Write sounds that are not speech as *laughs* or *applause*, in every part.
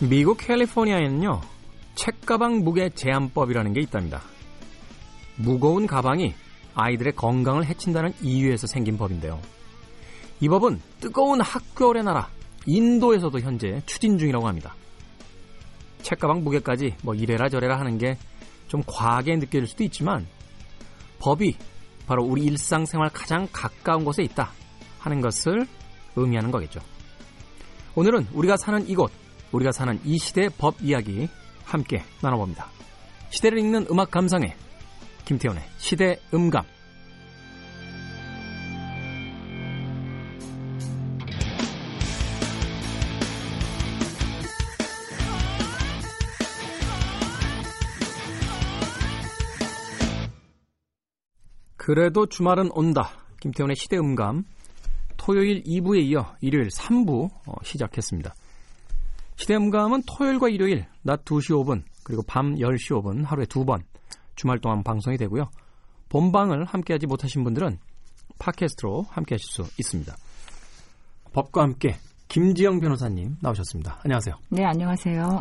미국 캘리포니아에는요, 책가방 무게 제한법이라는 게 있답니다. 무거운 가방이 아이들의 건강을 해친다는 이유에서 생긴 법인데요. 이 법은 뜨거운 학교의 나라, 인도에서도 현재 추진 중이라고 합니다. 책가방 무게까지 뭐 이래라 저래라 하는 게 좀 과하게 느껴질 수도 있지만 법이 바로 우리 일상생활 가장 가까운 곳에 있다 하는 것을 의미하는 거겠죠. 오늘은 우리가 사는 이곳, 우리가 사는 이 시대의 법 이야기 함께 나눠봅니다. 시대를 읽는 음악 감상회 김태훈의 시대 음감 그래도 주말은 온다. 김태훈의 시대 음감. 토요일 2부에 이어 일요일 3부 어, 시작했습니다. 시대음감은 토요일과 일요일 낮 2시 5분 그리고 밤 10시 5분 하루에 두 번 주말 동안 방송이 되고요. 본방을 함께하지 못하신 분들은 팟캐스트로 함께하실 수 있습니다. 법과 함께 김지영 변호사님 나오셨습니다. 안녕하세요. 네, 안녕하세요.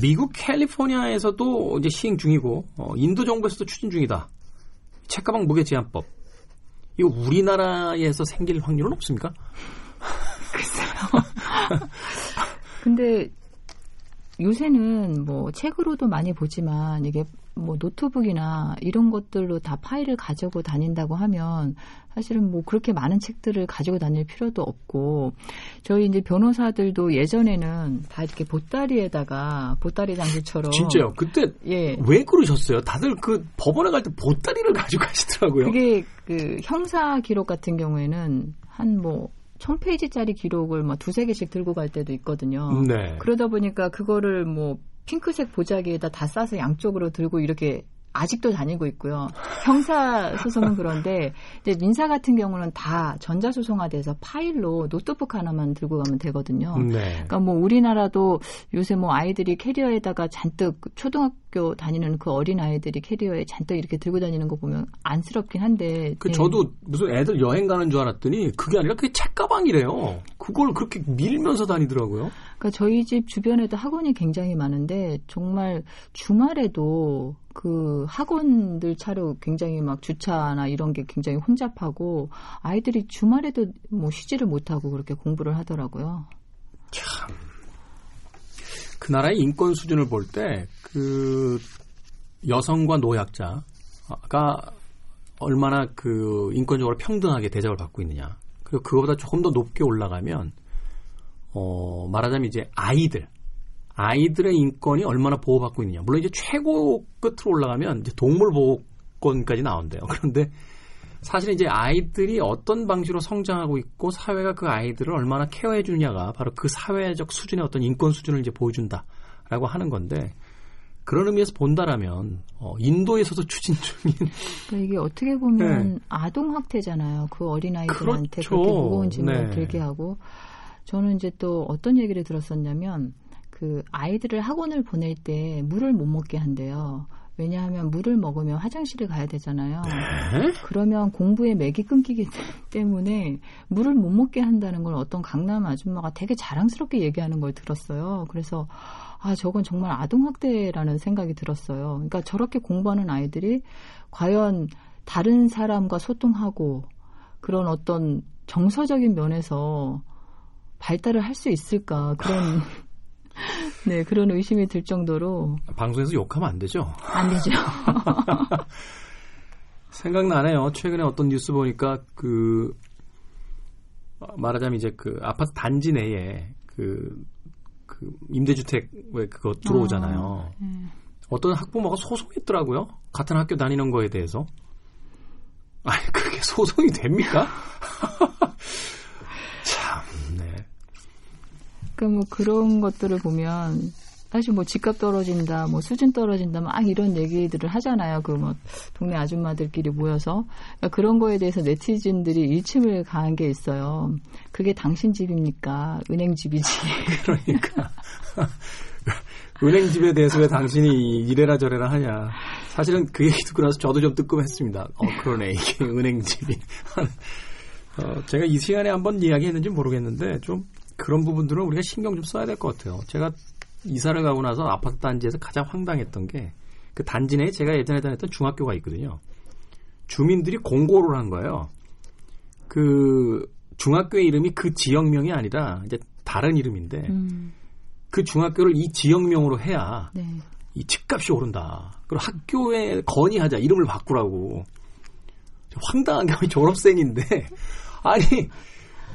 미국 캘리포니아에서도 이제 시행 중이고 어, 인도 정부에서도 추진 중이다. 책가방 무게 제한법. 이거 우리나라에서 생길 확률은 없습니까? *laughs* 글쎄요. 근데 요새는 뭐 책으로도 많이 보지만 이게 뭐 노트북이나 이런 것들로 다 파일을 가지고 다닌다고 하면 사실은 뭐 그렇게 많은 책들을 가지고 다닐 필요도 없고 저희 이제 변호사들도 예전에는 다 이렇게 보따리에다가 보따리 장식처럼 진짜요. 그때 예. 왜 그러셨어요? 다들 그 법원에 갈 때 보따리를 *laughs* 가지고 가시더라고요. 그게 그 형사 기록 같은 경우에는 한뭐 1000페이지짜리 기록을 뭐 두세 개씩 들고 갈 때도 있거든요. 네. 그러다 보니까 그거를 뭐 핑크색 보자기에다 다 싸서 양쪽으로 들고 이렇게 아직도 다니고 있고요. 형사 소송은 그런데 이제 민사 같은 경우는 다 전자 소송화돼서 파일로 노트북 하나만 들고 가면 되거든요. 네. 그러니까 뭐 우리나라도 요새 뭐 아이들이 캐리어에다가 잔뜩 초등학교 다니는 그 어린 아이들이 캐리어에 잔뜩 이렇게 들고 다니는 거 보면 안쓰럽긴 한데. 그 네. 저도 무슨 애들 여행 가는 줄 알았더니 그게 아니라 그게 책 가방이래요. 그걸 그렇게 밀면서 다니더라고요. 그러니까 저희 집 주변에도 학원이 굉장히 많은데 정말 주말에도 그 학원들 차로 굉장히 막 주차나 이런 게 굉장히 혼잡하고 아이들이 주말에도 뭐 쉬지를 못하고 그렇게 공부를 하더라고요. 참. 그 나라의 인권 수준을 볼 때 그 여성과 노약자가 얼마나 그 인권적으로 평등하게 대접을 받고 있느냐. 그리고 그거보다 조금 더 높게 올라가면 어 말하자면 이제 아이들 아이들의 인권이 얼마나 보호받고 있느냐. 물론 이제 최고 끝으로 올라가면 이제 동물 보호권까지 나온대요. *laughs* 그런데 사실 이제 아이들이 어떤 방식으로 성장하고 있고 사회가 그 아이들을 얼마나 케어해 주느냐가 바로 그 사회적 수준의 어떤 인권 수준을 이제 보여준다라고 하는 건데 그런 의미에서 본다라면 어, 인도에서도 추진 중인 *laughs* 그러니까 이게 어떻게 보면 네. 아동 학대잖아요. 그 어린 아이들한테 그렇죠. 그렇게 무거운 짐을 네. 들게 하고 저는 이제 또 어떤 얘기를 들었었냐면 그 아이들을 학원을 보낼 때 물을 못 먹게 한대요. 왜냐하면 물을 먹으면 화장실을 가야 되잖아요. 네? 그러면 공부에 맥이 끊기기 때문에 물을 못 먹게 한다는 걸 어떤 강남 아줌마가 되게 자랑스럽게 얘기하는 걸 들었어요. 그래서 아, 저건 정말 아동학대라는 생각이 들었어요. 그러니까 저렇게 공부하는 아이들이 과연 다른 사람과 소통하고 그런 어떤 정서적인 면에서 발달을 할 수 있을까 그런 *laughs* 네, 그런 의심이 들 정도로. 방송에서 욕하면 안 되죠? 안 되죠. *laughs* 생각나네요. 최근에 어떤 뉴스 보니까 그, 말하자면 이제 그 아파트 단지 내에 그, 그 임대주택 왜 그거 들어오잖아요. 어, 네. 어떤 학부모가 소송했더라고요. 같은 학교 다니는 거에 대해서. 아니, 그게 소송이 됩니까? *laughs* 그러니까 뭐 그런 것들을 보면 사실 뭐 집값 떨어진다, 뭐 수준 떨어진다, 막 이런 얘기들을 하잖아요. 그 뭐 동네 아줌마들끼리 모여서 그러니까 그런 거에 대해서 네티즌들이 일침을 가한 게 있어요. 그게 당신 집입니까? 은행 집이지. *laughs* 그러니까 *laughs* 은행 집에 대해서 왜 당신이 이래라 저래라 하냐. 사실은 그 얘기 듣고 나서 저도 좀 뜨끔했습니다. 어 그러네 이게 *laughs* 은행 집이. 어, 제가 이 시간에 한번 이야기했는지 모르겠는데 좀 그런 부분들은 우리가 신경 좀 써야 될 것 같아요. 제가 이사를 가고 나서 아파트 단지에서 가장 황당했던 게 그 단지 내에 제가 예전에 다녔던 중학교가 있거든요. 주민들이 공고를 한 거예요. 그 중학교의 이름이 그 지역명이 아니라 이제 다른 이름인데 음. 그 중학교를 이 지역명으로 해야 네. 이 집값이 오른다. 그리고 학교에 건의하자 이름을 바꾸라고. 황당한 게 졸업생인데 *laughs* 아니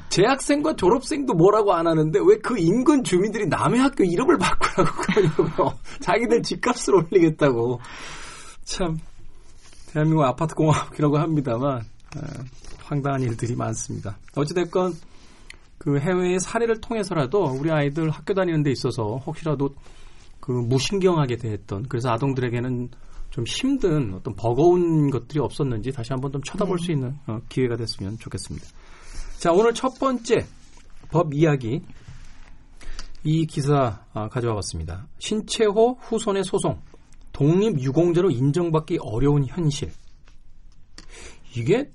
재학생과 졸업생도 뭐라고 안 하는데 왜 그 인근 주민들이 남의 학교 이름을 바꾸라고 그러냐고요. *laughs* 자기들 집값을 올리겠다고. 참 대한민국 아파트 공학이라고 합니다만 어, 황당한 일들이 많습니다. 어찌됐건 그 해외의 사례를 통해서라도 우리 아이들 학교 다니는 데 있어서 혹시라도 그 무신경하게 대했던 그래서 아동들에게는 좀 힘든 어떤 버거운 것들이 없었는지 다시 한번 좀 쳐다볼 네. 수 있는 어, 기회가 됐으면 좋겠습니다. 자, 오늘 첫 번째 법 이야기 이 기사 아, 가져와 봤습니다. 신채호 후손의 소송 독립 유공자로 인정받기 어려운 현실. 이게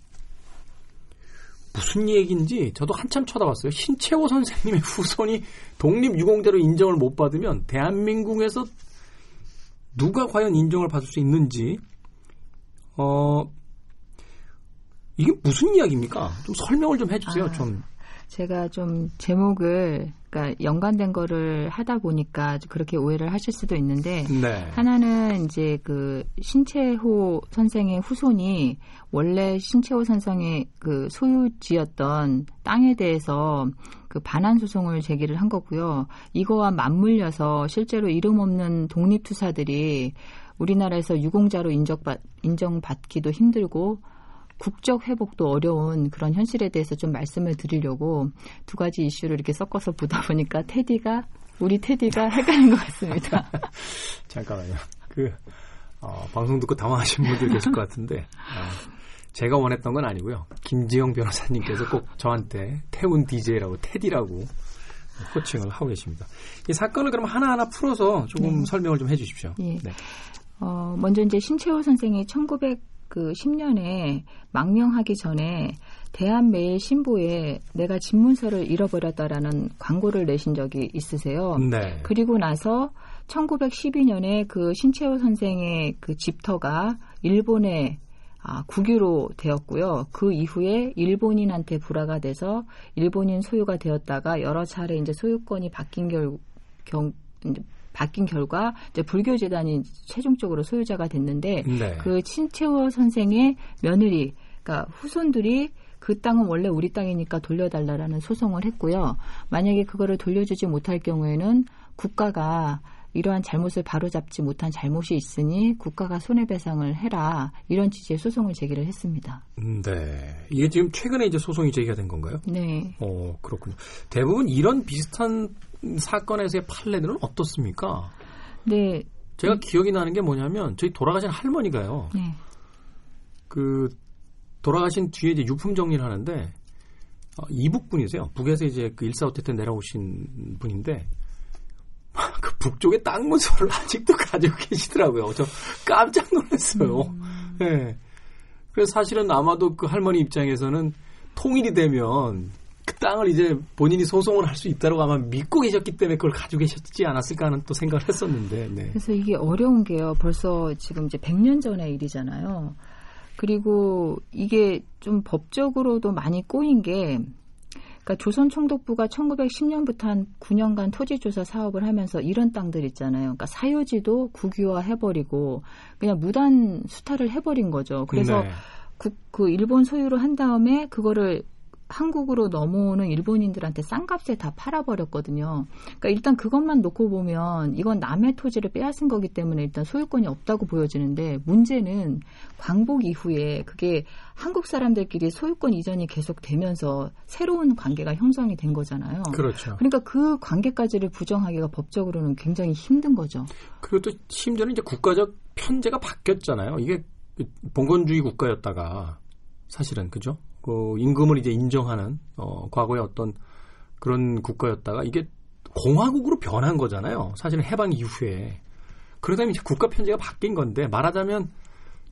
무슨 얘기인지 저도 한참 쳐다봤어요. 신채호 선생님의 후손이 독립 유공자로 인정을 못 받으면 대한민국에서 누가 과연 인정을 받을 수 있는지 어 이게 무슨 이야기입니까? 좀 설명을 좀 해주세요. 아, 좀 제가 좀 제목을 그러니까 연관된 거를 하다 보니까 그렇게 오해를 하실 수도 있는데 네. 하나는 이제 그 신채호 선생의 후손이 원래 신채호 선생의 그 소유지였던 땅에 대해서 그 반환 소송을 제기를 한 거고요. 이거와 맞물려서 실제로 이름 없는 독립투사들이 우리나라에서 유공자로 인정받, 인정받기도 힘들고 국적 회복도 어려운 그런 현실에 대해서 좀 말씀을 드리려고 두 가지 이슈를 이렇게 섞어서 보다 보니까 테디가 우리 테디가 헷갈린 것 같습니다. *laughs* 잠깐만요. 그 어, 방송 듣고 당황하신 분들 계실 것 같은데 어, 제가 원했던 건 아니고요. 김지영 변호사님께서 꼭 저한테 태운 DJ라고 테디라고 호칭을 하고 계십니다. 이 사건을 그럼 하나하나 풀어서 조금 네. 설명을 좀 해주십시오. 예. 네. 어, 먼저 이제 신채호 선생이 1900 그 10년에 망명하기 전에 대한매일 신보에 내가 집문서를 잃어버렸다라는 광고를 내신 적이 있으세요. 네. 그리고 나서 1912년에 그 신채호 선생의 그 집터가 일본에 아, 국유로 되었고요. 그 이후에 일본인한테 불화가 돼서 일본인 소유가 되었다가 여러 차례 이제 소유권이 바뀐 결, 경, 이제 바뀐 결과 이제 불교 재단이 최종적으로 소유자가 됐는데 네. 그 친채호 선생의 며느리 그러니까 후손들이 그 땅은 원래 우리 땅이니까 돌려달라라는 소송을 했고요. 만약에 그거를 돌려주지 못할 경우에는 국가가 이러한 잘못을 바로잡지 못한 잘못이 있으니 국가가 손해배상을 해라 이런 취지의 소송을 제기를 했습니다. 네, 이게 지금 최근에 이제 소송이 제기가 된 건가요? 네. 어 그렇군요. 대부분 이런 비슷한 사건에서의 판례들은 어떻습니까? 네. 제가 음. 기억이 나는 게 뭐냐면 저희 돌아가신 할머니가요. 네. 그 돌아가신 뒤에 이제 유품 정리를 하는데 어, 이북 분이세요. 북에서 이제 그 일사후퇴 때 내려오신 분인데 *laughs* 그 북쪽의 땅 문서를 아직도 가지고 계시더라고요. 저 깜짝 놀랐어요. 음. 네. 그래서 사실은 아마도 그 할머니 입장에서는 통일이 되면 그 땅을 이제 본인이 소송을 할 수 있다고 아마 믿고 계셨기 때문에 그걸 가지고 계셨지 않았을까 하는 또 생각을 했었는데. 네. 그래서 이게 어려운 게요. 벌써 지금 이제 100년 전의 일이잖아요. 그리고 이게 좀 법적으로도 많이 꼬인 게 그러니까 조선 총독부가 1910년부터 한 9년간 토지 조사 사업을 하면서 이런 땅들 있잖아요. 그러니까 사유지도 국유화 해버리고 그냥 무단 수탈을 해버린 거죠. 그래서 네. 국, 그 일본 소유로 한 다음에 그거를 한국으로 넘어오는 일본인들한테 싼 값에 다 팔아버렸거든요. 그러니까 일단 그것만 놓고 보면 이건 남의 토지를 빼앗은 거기 때문에 일단 소유권이 없다고 보여지는데 문제는 광복 이후에 그게 한국 사람들끼리 소유권 이전이 계속되면서 새로운 관계가 형성이 된 거잖아요. 그렇죠. 그러니까 그 관계까지를 부정하기가 법적으로는 굉장히 힘든 거죠. 그것도 심지어는 이제 국가적 편제가 바뀌었잖아요. 이게 봉건주의 국가였다가 사실은 그죠? 그 임금을 이제 인정하는 어, 과거의 어떤 그런 국가였다가 이게 공화국으로 변한 거잖아요. 사실은 해방 이후에. 그러다 이제 국가 편제가 바뀐 건데 말하자면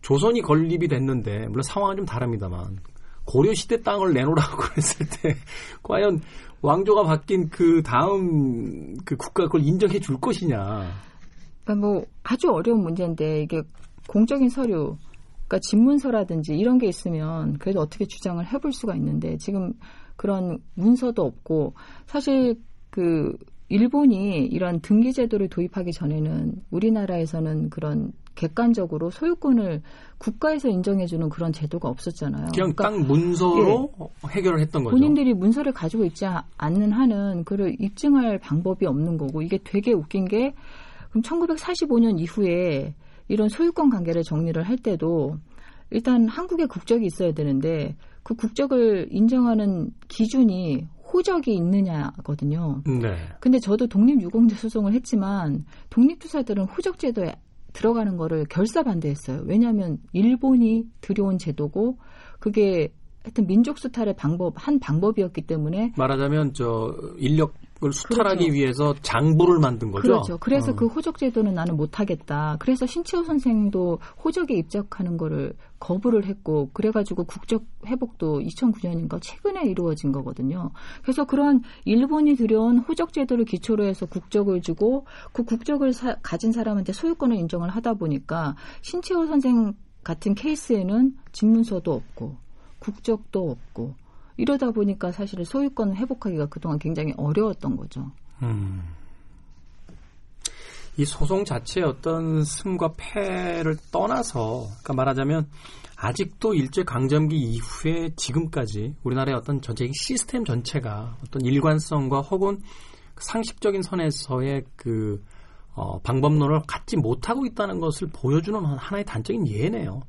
조선이 건립이 됐는데 물론 상황은 좀 다릅니다만 고려 시대 땅을 내놓으라고 *laughs* 그랬을 때 과연 왕조가 바뀐 그 다음 그 국가 그걸 인정해 줄 것이냐. 뭐 아주 어려운 문제인데 이게 공적인 서류, 그러니까 집문서라든지 이런 게 있으면 그래도 어떻게 주장을 해볼 수가 있는데 지금 그런 문서도 없고 사실 그 일본이 이런 등기 제도를 도입하기 전에는 우리나라에서는 그런 객관적으로 소유권을 국가에서 인정해주는 그런 제도가 없었잖아요. 그냥 그러니까, 딱 문서로 예, 해결을 했던 거죠. 본인들이 문서를 가지고 있지 않는 한은 그를 입증할 방법이 없는 거고 이게 되게 웃긴 게 그럼 1945년 이후에 이런 소유권 관계를 정리를 할 때도 일단 한국의 국적이 있어야 되는데 그 국적을 인정하는 기준이 호적이 있느냐거든요. 네. 근데 저도 독립유공자 소송을 했지만 독립투사들은 호적 제도에 들어가는 거를 결사 반대했어요. 왜냐하면 일본이 들여온 제도고 그게 하여튼 민족 수탈의 방법 한 방법이었기 때문에 말하자면 저 인력 그걸 수탈하기 그렇죠. 위해서 장부를 만든 거죠. 그렇죠. 그래서 어. 그 호적 제도는 나는 못하겠다. 그래서 신치호 선생도 호적에 입적하는 거를 거부를 했고 그래가지고 국적 회복도 2009년인가 최근에 이루어진 거거든요. 그래서 그런 일본이 들여온 호적 제도를 기초로 해서 국적을 주고 그 국적을 사, 가진 사람한테 소유권을 인정을 하다 보니까 신치호 선생 같은 케이스에는 집문서도 없고 국적도 없고 이러다 보니까 사실 소유권을 회복하기가 그동안 굉장히 어려웠던 거죠. 음. 이 소송 자체의 어떤 승과 패를 떠나서, 그러니까 말하자면 아직도 일제 강점기 이후에 지금까지 우리나라의 어떤 전체적인 시스템 전체가 어떤 일관성과 혹은 상식적인 선에서의 그 어, 방법론을 갖지 못하고 있다는 것을 보여주는 하나의 단적인 예네요.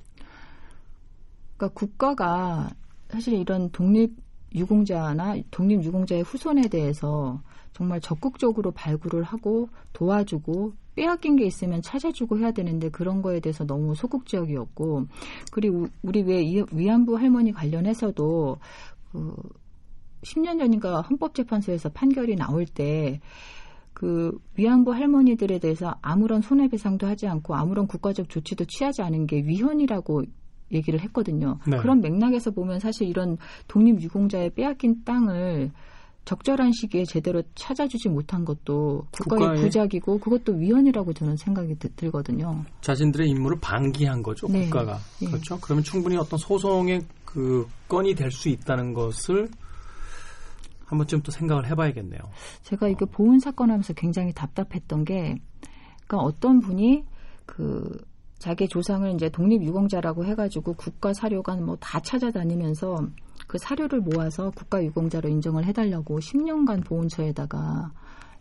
그러니까 국가가 사실 이런 독립 유공자나 독립 유공자의 후손에 대해서 정말 적극적으로 발굴을 하고 도와주고 빼앗긴 게 있으면 찾아주고 해야 되는데 그런 거에 대해서 너무 소극적이었고 그리고 우리 왜 위안부 할머니 관련해서도 그 10년 전인가 헌법재판소에서 판결이 나올 때 그 위안부 할머니들에 대해서 아무런 손해배상도 하지 않고 아무런 국가적 조치도 취하지 않은 게 위헌이라고 얘기를 했거든요. 네. 그런 맥락에서 보면 사실 이런 독립유공자의 빼앗긴 땅을 적절한 시기에 제대로 찾아주지 못한 것도 국가의, 국가의 부작이고 그것도 위헌이라고 저는 생각이 들거든요. 자신들의 임무를 방기한 거죠, 네. 국가가. 네. 그렇죠. 그러면 충분히 어떤 소송의 그 건이 될 수 있다는 것을 한 번쯤 또 생각을 해봐야겠네요. 제가 이게 보훈 사건 하면서 굉장히 답답했던 게, 그러니까 어떤 분이 그 자기 조상을 이제 독립유공자라고 해가지고 국가 사료관 뭐 다 찾아다니면서 그 사료를 모아서 국가유공자로 인정을 해달라고 10년간 보훈처에다가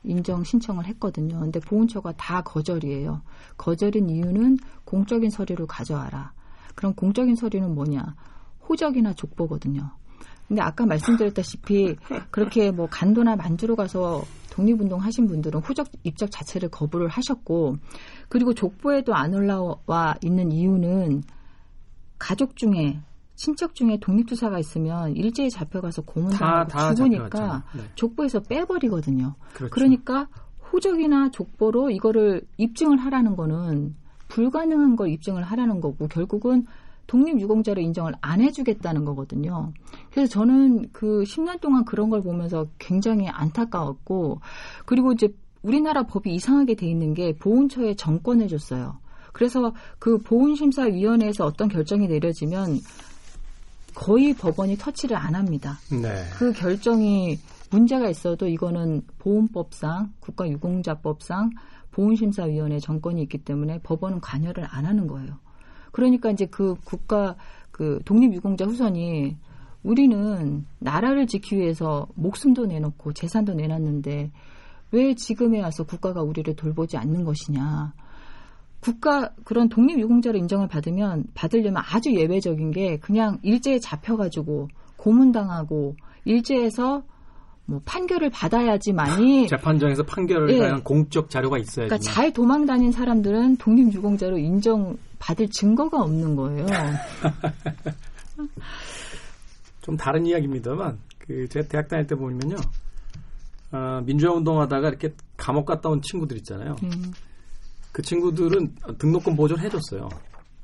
인정 신청을 했거든요. 근데 보훈처가 다 거절이에요. 거절인 이유는 공적인 서류를 가져와라. 그럼 공적인 서류는 뭐냐? 호적이나 족보거든요. 근데 아까 말씀드렸다시피 그렇게 뭐 간도나 만주로 가서 독립운동 하신 분들은 후적 입적 자체를 거부를 하셨고 그리고 족보에도 안 올라와 있는 이유는 가족 중에 친척 중에 독립투사가 있으면 일제히 잡혀가서 고문당하고 죽으니까 네. 족보에서 빼버리거든요. 그렇죠. 그러니까 호적이나 족보로 이거를 입증을 하라는 거는 불가능한 걸 입증을 하라는 거고 결국은 독립유공자로 인정을 안 해주겠다는 거거든요. 그래서 저는 그 10년 동안 그런 걸 보면서 굉장히 안타까웠고, 그리고 이제 우리나라 법이 이상하게 돼 있는 게 보훈처에 정권을 줬어요. 그래서 그 보훈심사위원회에서 어떤 결정이 내려지면 거의 법원이 터치를 안 합니다. 네. 그 결정이 문제가 있어도 이거는 보훈법상, 국가유공자법상 보훈심사위원회 정권이 있기 때문에 법원은 관여를 안 하는 거예요. 그러니까 이제 그 국가 그 독립유공자 후손이 우리는 나라를 지키기 위해서 목숨도 내놓고 재산도 내놨는데 왜 지금에 와서 국가가 우리를 돌보지 않는 것이냐. 국가 그런 독립유공자로 인정을 받으면 받으려면 아주 예외적인 게 그냥 일제에 잡혀가지고 고문당하고 일제에서 뭐 판결을 받아야지만이 *laughs* 재판장에서 판결을 예. 한 공적 자료가 있어야지. 그러니까 잘 도망 다닌 사람들은 독립유공자로 인정 받을 증거가 없는 거예요. *laughs* 좀 다른 이야기입니다만 그 제가 대학 다닐 때 보면요. 어, 민주화 운동하다가 이렇게 감옥 갔다 온 친구들 있잖아요. 음. 그 친구들은 등록금 보존 해줬어요.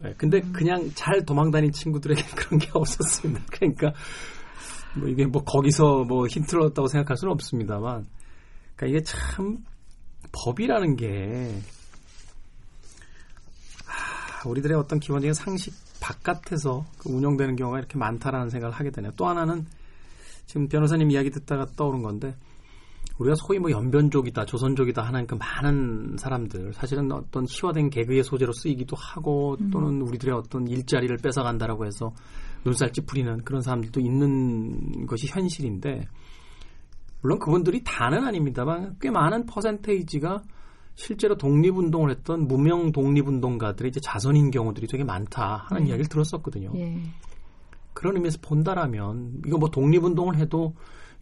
네, 근데 음. 그냥 잘 도망다닌 친구들에게 *laughs* 그런 게 없었습니다. 그러니까 뭐 이게 뭐 거기서 뭐 힌트를 얻었다고 생각할 수는 없습니다만, 그러니까 이게 참 법이라는 게 하, 우리들의 어떤 기본적인 상식 바깥에서 그 운영되는 경우가 이렇게 많다라는 생각을 하게 되네요. 또 하나는 지금 변호사님 이야기 듣다가 떠오른 건데 우리가 소위 뭐 연변족이다, 조선족이다 하는 그 많은 사람들 사실은 어떤 희화된 개그의 소재로 쓰이기도 하고 음. 또는 우리들의 어떤 일자리를 뺏어간다라고 해서 눈살찌 부리는 그런 사람들도 있는 것이 현실인데 물론 그분들이 다는 아닙니다만 꽤 많은 퍼센테이지가 실제로 독립운동을 했던 무명 독립운동가들의 이제 자선인 경우들이 되게 많다 하는 네. 이야기를 들었었거든요. 예. 그런 의미에서 본다라면 이거 뭐 독립운동을 해도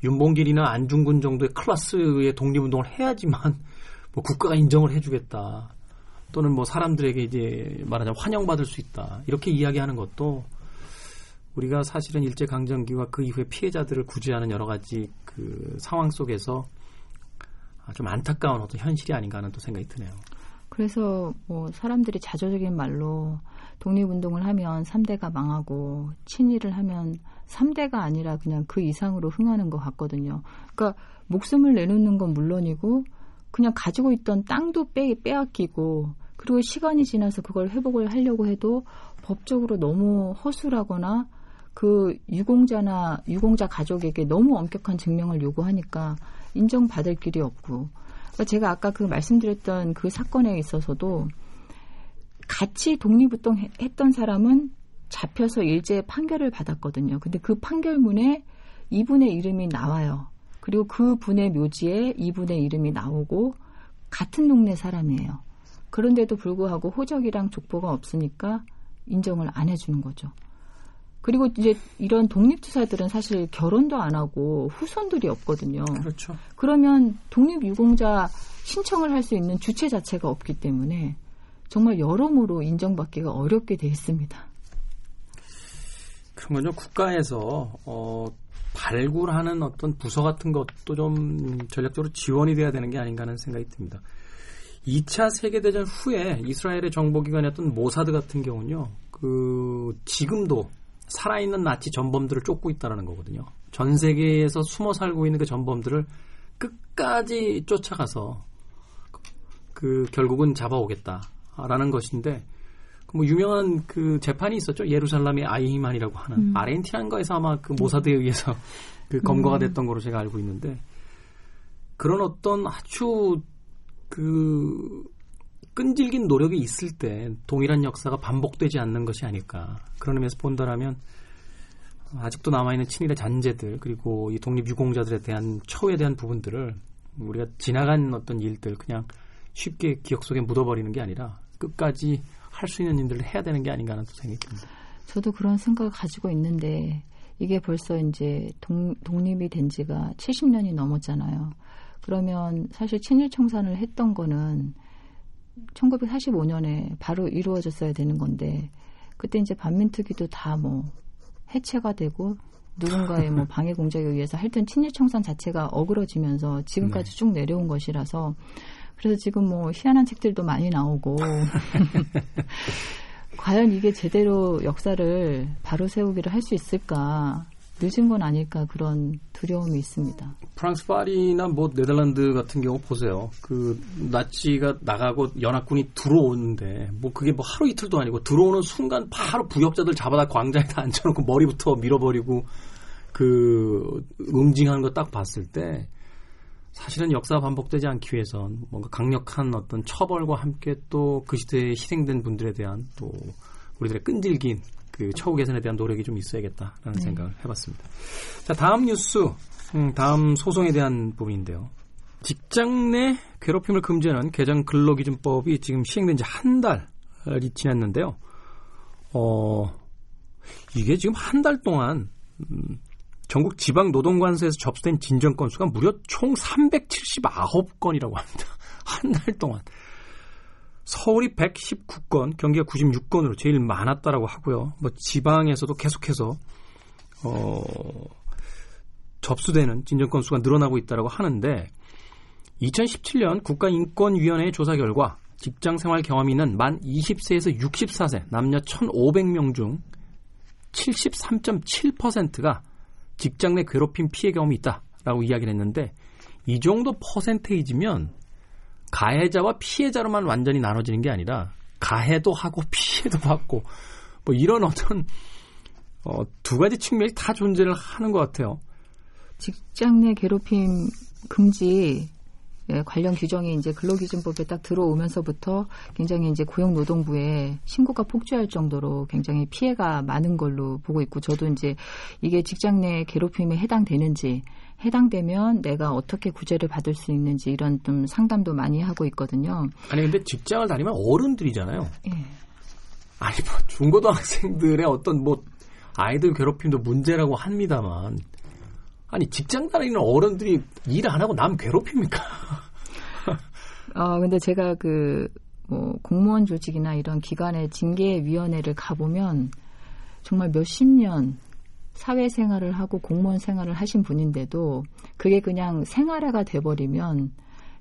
윤봉길이나 안중근 정도의 클래스의 독립운동을 해야지만 *laughs* 뭐 국가가 인정을 해주겠다. 또는 뭐 사람들에게 이제 말하자면 환영받을 수 있다. 이렇게 이야기하는 것도 우리가 사실은 일제 강점기와 그 이후에 피해자들을 구제하는 여러 가지 그 상황 속에서 좀 안타까운 어떤 현실이 아닌가 하는 또 생각이 드네요. 그래서 뭐 사람들이 자조적인 말로 독립운동을 하면 3대가 망하고 친일을 하면 3대가 아니라 그냥 그 이상으로 흥하는 것 같거든요. 그러니까 목숨을 내놓는 건 물론이고 그냥 가지고 있던 땅도 빼, 빼앗기고 그리고 시간이 지나서 그걸 회복을 하려고 해도 법적으로 너무 허술하거나 그 유공자나 유공자 가족에게 너무 엄격한 증명을 요구하니까 인정받을 길이 없고 그러니까 제가 아까 그 말씀드렸던 그 사건에 있어서도 같이 독립운동 했던 사람은 잡혀서 일제 판결을 받았거든요. 근데 그 판결문에 이분의 이름이 나와요. 그리고 그 분의 묘지에 이분의 이름이 나오고 같은 동네 사람이에요. 그런데도 불구하고 호적이랑 족보가 없으니까 인정을 안 해주는 거죠. 그리고 이제 이런 독립투사들은 사실 결혼도 안 하고 후손들이 없거든요. 그렇죠. 그러면 독립유공자 신청을 할 수 있는 주체 자체가 없기 때문에 정말 여러모로 인정받기가 어렵게 돼 있습니다. 그러면요 국가에서 어, 발굴하는 어떤 부서 같은 것도 좀 전략적으로 지원이 돼야 되는 게 아닌가 하는 생각이 듭니다. 2차 세계대전 후에 이스라엘의 정보기관이었던 모사드 같은 경우는요, 그, 지금도 살아있는 나치 전범들을 쫓고 있다는 거거든요. 전 세계에서 숨어 살고 있는 그 전범들을 끝까지 쫓아가서 그 결국은 잡아오겠다라는 것인데 뭐 유명한 그 재판이 있었죠. 예루살렘의 아이히만이라고 하는 음. 아르헨티나인가에서 아마 그 모사드에 의해서 *laughs* 그 검거가 음. 됐던 거로 제가 알고 있는데 그런 어떤 아주 그 끈질긴 노력이 있을 때 동일한 역사가 반복되지 않는 것이 아닐까 그런 의미에서 본다라면 아직도 남아있는 친일의 잔재들 그리고 이 독립유공자들에 대한 처우에 대한 부분들을 우리가 지나간 어떤 일들 그냥 쉽게 기억 속에 묻어버리는 게 아니라 끝까지 할 수 있는 일들을 해야 되는 게 아닌가 하는 생각이 듭니다. 저도 그런 생각을 가지고 있는데 이게 벌써 이제 동, 독립이 된 지가 70년이 넘었잖아요. 그러면 사실 친일 청산을 했던 거는 1945년에 바로 이루어졌어야 되는 건데 그때 이제 반민특위도 다 뭐 해체가 되고 누군가의 뭐 방해 공작에 의해서 하여튼 친일 청산 자체가 어그러지면서 지금까지 네. 쭉 내려온 것이라서 그래서 지금 뭐 희한한 책들도 많이 나오고 *laughs* 과연 이게 제대로 역사를 바로 세우기를 할 수 있을까 늦은 건 아닐까 그런 두려움이 있습니다. 프랑스 파리나 뭐 네덜란드 같은 경우 보세요. 그 나치가 나가고 연합군이 들어오는데 뭐 그게 뭐 하루 이틀도 아니고 들어오는 순간 바로 부역자들 잡아다 광장에다 앉혀놓고 머리부터 밀어버리고 그 응징하는 거 딱 봤을 때 사실은 역사가 반복되지 않기 위해선 뭔가 강력한 어떤 처벌과 함께 또 그 시대에 희생된 분들에 대한 또 우리들의 끈질긴 그 처우 개선에 대한 노력이 좀 있어야겠다라는 네. 생각을 해봤습니다. 자 다음 뉴스, 음, 다음 소송에 대한 부분인데요. 직장 내 괴롭힘을 금지하는 개정 근로기준법이 지금 시행된 지 한 달이 지났는데요. 어, 이게 지금 한 달 동안 음, 전국 지방 노동관서에서 접수된 진정 건수가 무려 총 379건이라고 합니다. *laughs* 한 달 동안. 서울이 119건, 경기가 96건으로 제일 많았다라고 하고요. 뭐 지방에서도 계속해서 어 접수되는 진정 건수가 늘어나고 있다라고 하는데 2017년 국가인권위원회의 조사 결과 직장 생활 경험이 있는 만 20세에서 64세 남녀 1,500명 중 73.7%가 직장 내 괴롭힘 피해 경험이 있다라고 이야기를 했는데 이 정도 퍼센테이지면 가해자와 피해자로만 완전히 나눠지는 게 아니라 가해도 하고 *laughs* 피해도 받고 뭐 이런 어떤 어, 두 가지 측면이 다 존재를 하는 것 같아요. 직장 내 괴롭힘 금지 예, 관련 규정이 이제 근로기준법에 딱 들어오면서부터 굉장히 이제 고용노동부에 신고가 폭주할 정도로 굉장히 피해가 많은 걸로 보고 있고 저도 이제 이게 직장 내 괴롭힘에 해당되는지 해당되면 내가 어떻게 구제를 받을 수 있는지 이런 좀 상담도 많이 하고 있거든요. 아니 근데 직장을 다니면 어른들이잖아요. 예. 아니 뭐 중고등학생들의 어떤 뭐 아이들 괴롭힘도 문제라고 합니다만 아니 직장 다니는 어른들이 일 안 하고 남 괴롭힙니까? *laughs* 어 근데 제가 그 뭐 공무원 조직이나 이런 기관의 징계위원회를 가보면 정말 몇십 년 사회생활을 하고 공무원 생활을 하신 분인데도 그게 그냥 생활화가 돼버리면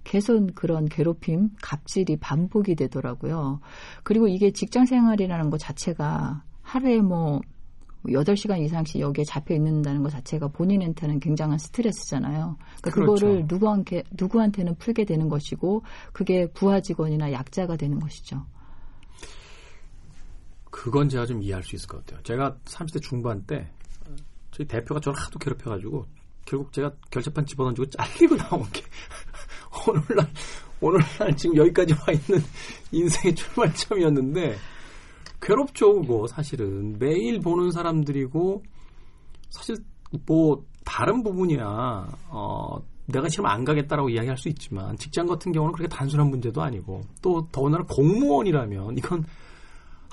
계속 그런 괴롭힘, 갑질이 반복이 되더라고요. 그리고 이게 직장 생활이라는 것 자체가 하루에 뭐 8시간 이상씩 여기에 잡혀 있는다는 것 자체가 본인한테는 굉장한 스트레스잖아요. 그러니까 그렇죠. 그거를 누구한테, 누구한테는 풀게 되는 것이고 그게 부하 직원이나 약자가 되는 것이죠. 그건 제가 좀 이해할 수 있을 것 같아요. 제가 30대 중반 때 저희 대표가 저를 하도 괴롭혀가지고 결국 제가 결제판 집어던지고 잘리고 나온 게 *laughs* 오늘날 오늘날 지금 여기까지 와 있는 *laughs* 인생의 출발점이었는데 괴롭죠, 그거 사실은. 매일 보는 사람들이고, 사실 뭐, 다른 부분이야, 어, 내가 지금 안 가겠다라고 이야기할 수 있지만, 직장 같은 경우는 그렇게 단순한 문제도 아니고, 또 더군다나 공무원이라면, 이건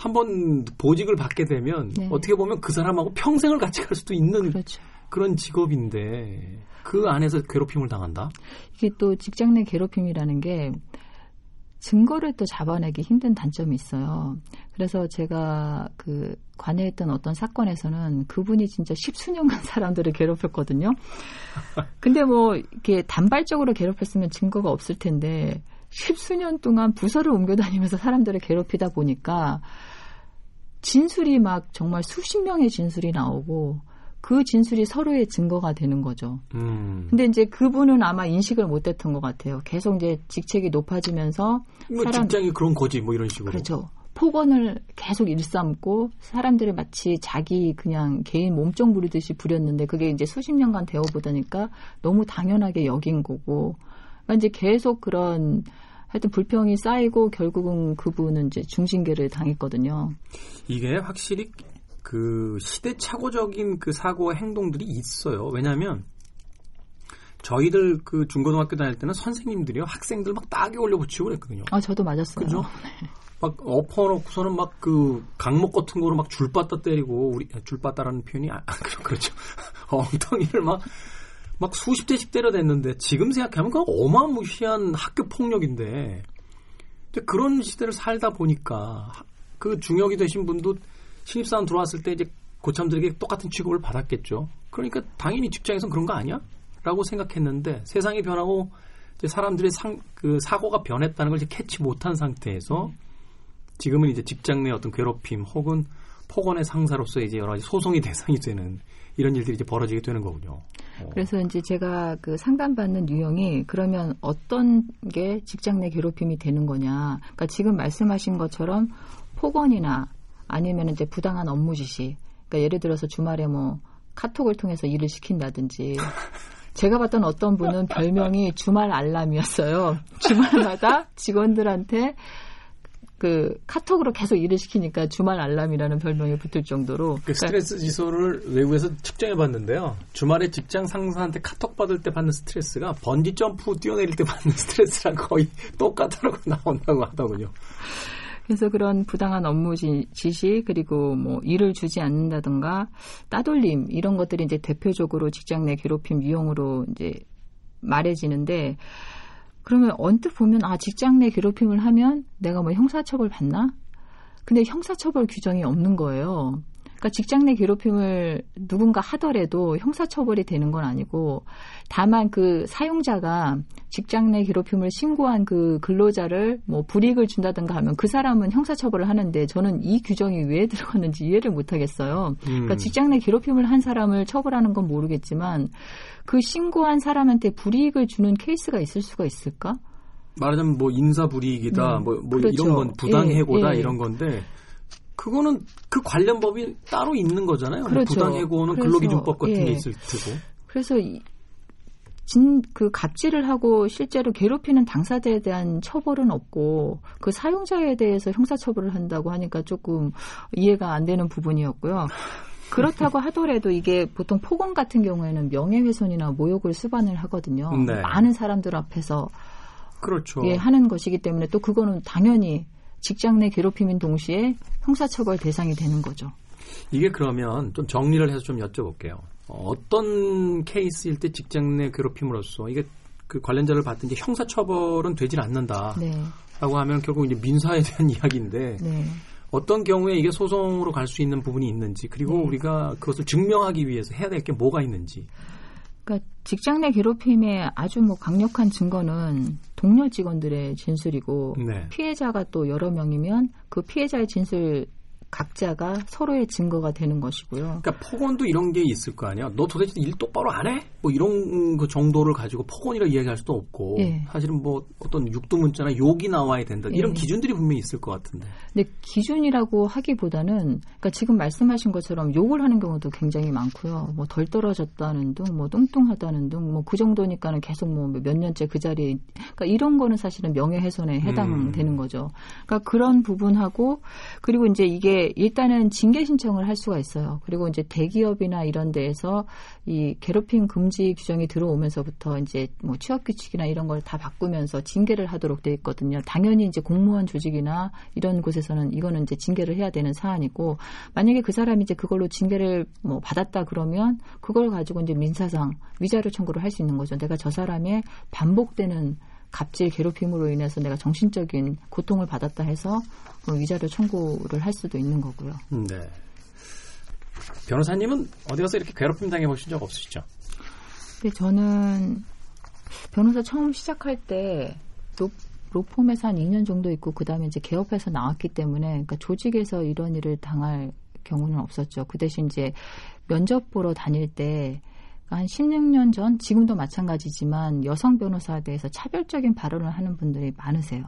한번 보직을 받게 되면, 네. 어떻게 보면 그 사람하고 평생을 같이 갈 수도 있는 그렇죠. 그런 직업인데, 그 안에서 괴롭힘을 당한다? 이게 또 직장 내 괴롭힘이라는 게, 증거를 또 잡아내기 힘든 단점이 있어요. 그래서 제가 그 관여했던 어떤 사건에서는 그분이 진짜 십수년간 *laughs* 사람들을 괴롭혔거든요. 근데 뭐 이렇게 단발적으로 괴롭혔으면 증거가 없을 텐데 십수년 동안 부서를 옮겨 다니면서 사람들을 괴롭히다 보니까 진술이 막 정말 수십 명의 진술이 나오고 그 진술이 서로의 증거가 되는 거죠. 음. 근데 이제 그분은 아마 인식을 못했던 것 같아요. 계속 이제 직책이 높아지면서 뭐 사람 직장이 그런 거지 뭐 이런 식으로. 그렇죠. 폭언을 계속 일삼고 사람들을 마치 자기 그냥 개인 몸종 부리듯이 부렸는데 그게 이제 수십 년간 되어 보다니까 너무 당연하게 여긴 거고 그러니까 이제 계속 그런 하여튼 불평이 쌓이고 결국은 그분은 이제 중징계를 당했거든요. 이게 확실히 그 시대착오적인 그 사고와 행동들이 있어요. 왜냐하면 저희들 그 중고등학교 다닐 때는 선생님들이요 학생들 막 딱이 올려 붙이고 그랬거든요. 아 저도 맞았어요. 그죠? 막 엎어놓고서는 막 그 강목 같은 거로 막 줄빠따 때리고 우리 줄빠따라는 표현이 아, *laughs* 그렇죠. *laughs* 엉덩이를 막 막 수십 대씩 때려댔는데 지금 생각하면 그 어마무시한 학교 폭력인데 그런 시대를 살다 보니까 그 중역이 되신 분도 신입사원 들어왔을 때 이제 고참들에게 똑같은 취급을 받았겠죠. 그러니까 당연히 직장에서는 그런 거 아니야? 라고 생각했는데 세상이 변하고 이제 사람들의 상, 그 사고가 변했다는 걸 이제 캐치 못한 상태에서 지금은 이제 직장 내 어떤 괴롭힘 혹은 폭언의 상사로서 이제 여러 가지 소송의 *laughs* 대상이 되는 이런 일들이 이제 벌어지게 되는 거군요. 어. 그래서 이제 제가 그 상담받는 유형이 그러면 어떤 게 직장 내 괴롭힘이 되는 거냐. 그러니까 지금 말씀하신 것처럼 폭언이나 아니면 이제 부당한 업무 지시. 그러니까 예를 들어서 주말에 뭐 카톡을 통해서 일을 시킨다든지. 제가 봤던 어떤 분은 별명이 주말 알람이었어요. *laughs* 주말마다 직원들한테 그 카톡으로 계속 일을 시키니까 주말 알람이라는 별명이 붙을 정도로 그 스트레스 지수를 외국에서 측정해 봤는데요. 주말에 직장 상사한테 카톡 받을 때 받는 스트레스가 번지 점프 뛰어내릴 때 받는 *laughs* 스트레스랑 거의 똑같다고 나온다고 하더군요. 그래서 그런 부당한 업무 지 시 그리고 뭐 일을 주지 않는다든가 따돌림 이런 것들이 이제 대표적으로 직장 내 괴롭힘 유형으로 이제 말해지는데 그러면 언뜻 보면 아 직장 내 괴롭힘을 하면 내가 뭐 형사처벌 받나? 근데 형사처벌 규정이 없는 거예요. 그러니까 직장 내 괴롭힘을 누군가 하더라도 형사처벌이 되는 건 아니고 다만 그 사용자가 직장 내 괴롭힘을 신고한 그 근로자를 뭐 불이익을 준다든가 하면 그 사람은 형사처벌을 하는데 저는 이 규정이 왜 들어갔는지 이해를 못 하겠어요. 그러니까 음. 그러니까 직장 내 괴롭힘을 한 사람을 처벌하는 건 모르겠지만 그 신고한 사람한테 불이익을 주는 케이스가 있을 수가 있을까? 말하자면 뭐 인사 불이익이다, 음, 뭐, 뭐 그렇죠. 이런 건 부당해고다 예, 예. 이런 건데 그거는 그 관련 법이 따로 있는 거잖아요. 뭐 그렇죠. 부당해고는 근로기준법 같은 예. 게 있을 테고. 그래서 진, 그 갑질을 하고 실제로 괴롭히는 당사자에 대한 처벌은 없고 그 사용자에 대해서 형사처벌을 한다고 하니까 조금 이해가 안 되는 부분이었고요. 그렇다고 *laughs* 하더라도 이게 보통 폭언 같은 경우에는 명예훼손이나 모욕을 수반을 하거든요. 네. 많은 사람들 앞에서 그렇죠. 예, 하는 것이기 때문에 또 그거는 당연히 직장 내 괴롭힘인 동시에 형사처벌 대상이 되는 거죠. 이게 그러면 좀 정리를 해서 좀 여쭤볼게요. 어떤 케이스일 때 직장 내 괴롭힘으로써 이게 그 관련자를 받든지 형사처벌은 되질 않는다. 네. 라고 하면 결국 이제 민사에 대한 *laughs* 이야기인데 네. 어떤 경우에 이게 소송으로 갈 수 있는 부분이 있는지 그리고 네. 우리가 그것을 증명하기 위해서 해야 될 게 뭐가 있는지 그러니까 직장 내 괴롭힘의 아주 뭐 강력한 증거는 동료 직원들의 진술이고 네. 피해자가 또 여러 명이면 그 피해자의 진술 각자가 서로의 증거가 되는 것이고요. 그러니까 폭언도 이런 게 있을 거 아니야. 너 도대체 일 똑바로 안 해? 뭐 이런 그 정도를 가지고 폭언이라 이야기할 수도 없고 예. 사실은 뭐 어떤 육두문자나 욕이 나와야 된다. 이런 예. 기준들이 분명히 있을 것 같은데. 근데 기준이라고 하기보다는 그러니까 지금 말씀하신 것처럼 욕을 하는 경우도 굉장히 많고요. 뭐 덜 떨어졌다는 등, 뭐 뚱뚱하다는 등, 뭐그 정도니까는 계속 뭐 몇 년째 그 자리에 그러니까 이런 거는 사실은 명예훼손에 해당되는 음. 거죠. 그러니까 그런 부분하고 그리고 이제 이게 일단은 징계 신청을 할 수가 있어요. 그리고 이제 대기업이나 이런 데에서 이 괴롭힘 금지 규정이 들어오면서부터 이제 뭐 취업 규칙이나 이런 걸 다 바꾸면서 징계를 하도록 돼 있거든요. 당연히 이제 공무원 조직이나 이런 곳에서는 이거는 이제 징계를 해야 되는 사안이고 만약에 그 사람이 이제 그걸로 징계를 뭐 받았다 그러면 그걸 가지고 이제 민사상 위자료 청구를 할 수 있는 거죠. 내가 저 사람의 반복되는 갑질 괴롭힘으로 인해서 내가 정신적인 고통을 받았다 해서 뭐 위자료 청구를 할 수도 있는 거고요. 네. 변호사님은 어디 가서 이렇게 괴롭힘 당해 보신 적 없으시죠? 네, 저는 변호사 처음 시작할 때 로, 로펌에서 한 2년 정도 있고 그다음에 이제 개업해서 나왔기 때문에 그러니까 조직에서 이런 일을 당할 경우는 없었죠. 그 대신 이제 면접 보러 다닐 때 한 16년 전, 지금도 마찬가지지만 여성 변호사에 대해서 차별적인 발언을 하는 분들이 많으세요.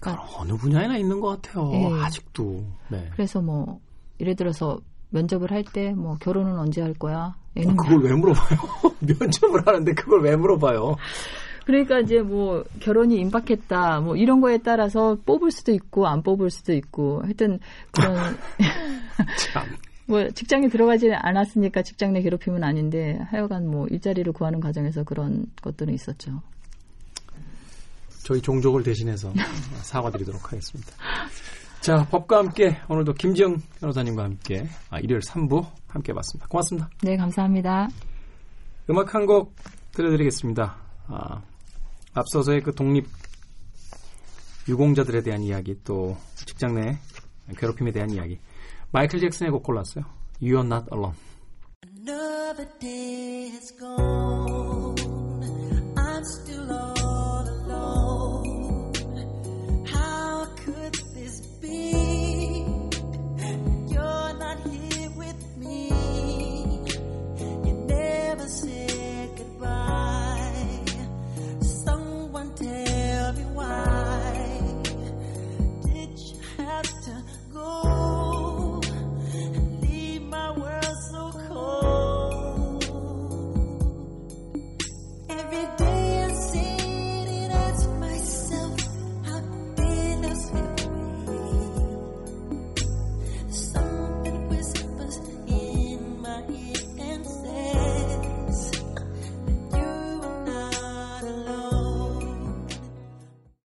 그러니까 어느 분야에나 있는 것 같아요. 네. 아직도. 네. 그래서 뭐 예를 들어서 면접을 할 때 뭐 결혼은 언제 할 거야? 어, 그걸 왜 물어봐요? *laughs* 면접을 하는데 그걸 왜 물어봐요? 그러니까 이제 뭐 결혼이 임박했다 뭐 이런 거에 따라서 뽑을 수도 있고 안 뽑을 수도 있고 하여튼 그런 *laughs* 참. 뭐 직장에 들어가지 않았으니까 직장 내 괴롭힘은 아닌데 하여간 뭐 일자리를 구하는 과정에서 그런 것들은 있었죠. 저희 종족을 대신해서 사과드리도록 하겠습니다. 자, 법과 함께 오늘도 김지영 변호사님과 함께 아, 일요일 3부 함께 봤습니다. 고맙습니다. 네, 감사합니다. 음악 한 곡 들려드리겠습니다. 아, 앞서서의 그 독립 유공자들에 대한 이야기 또 직장 내 괴롭힘에 대한 이야기 마이클 잭슨의 곡 골랐어요. You're not alone.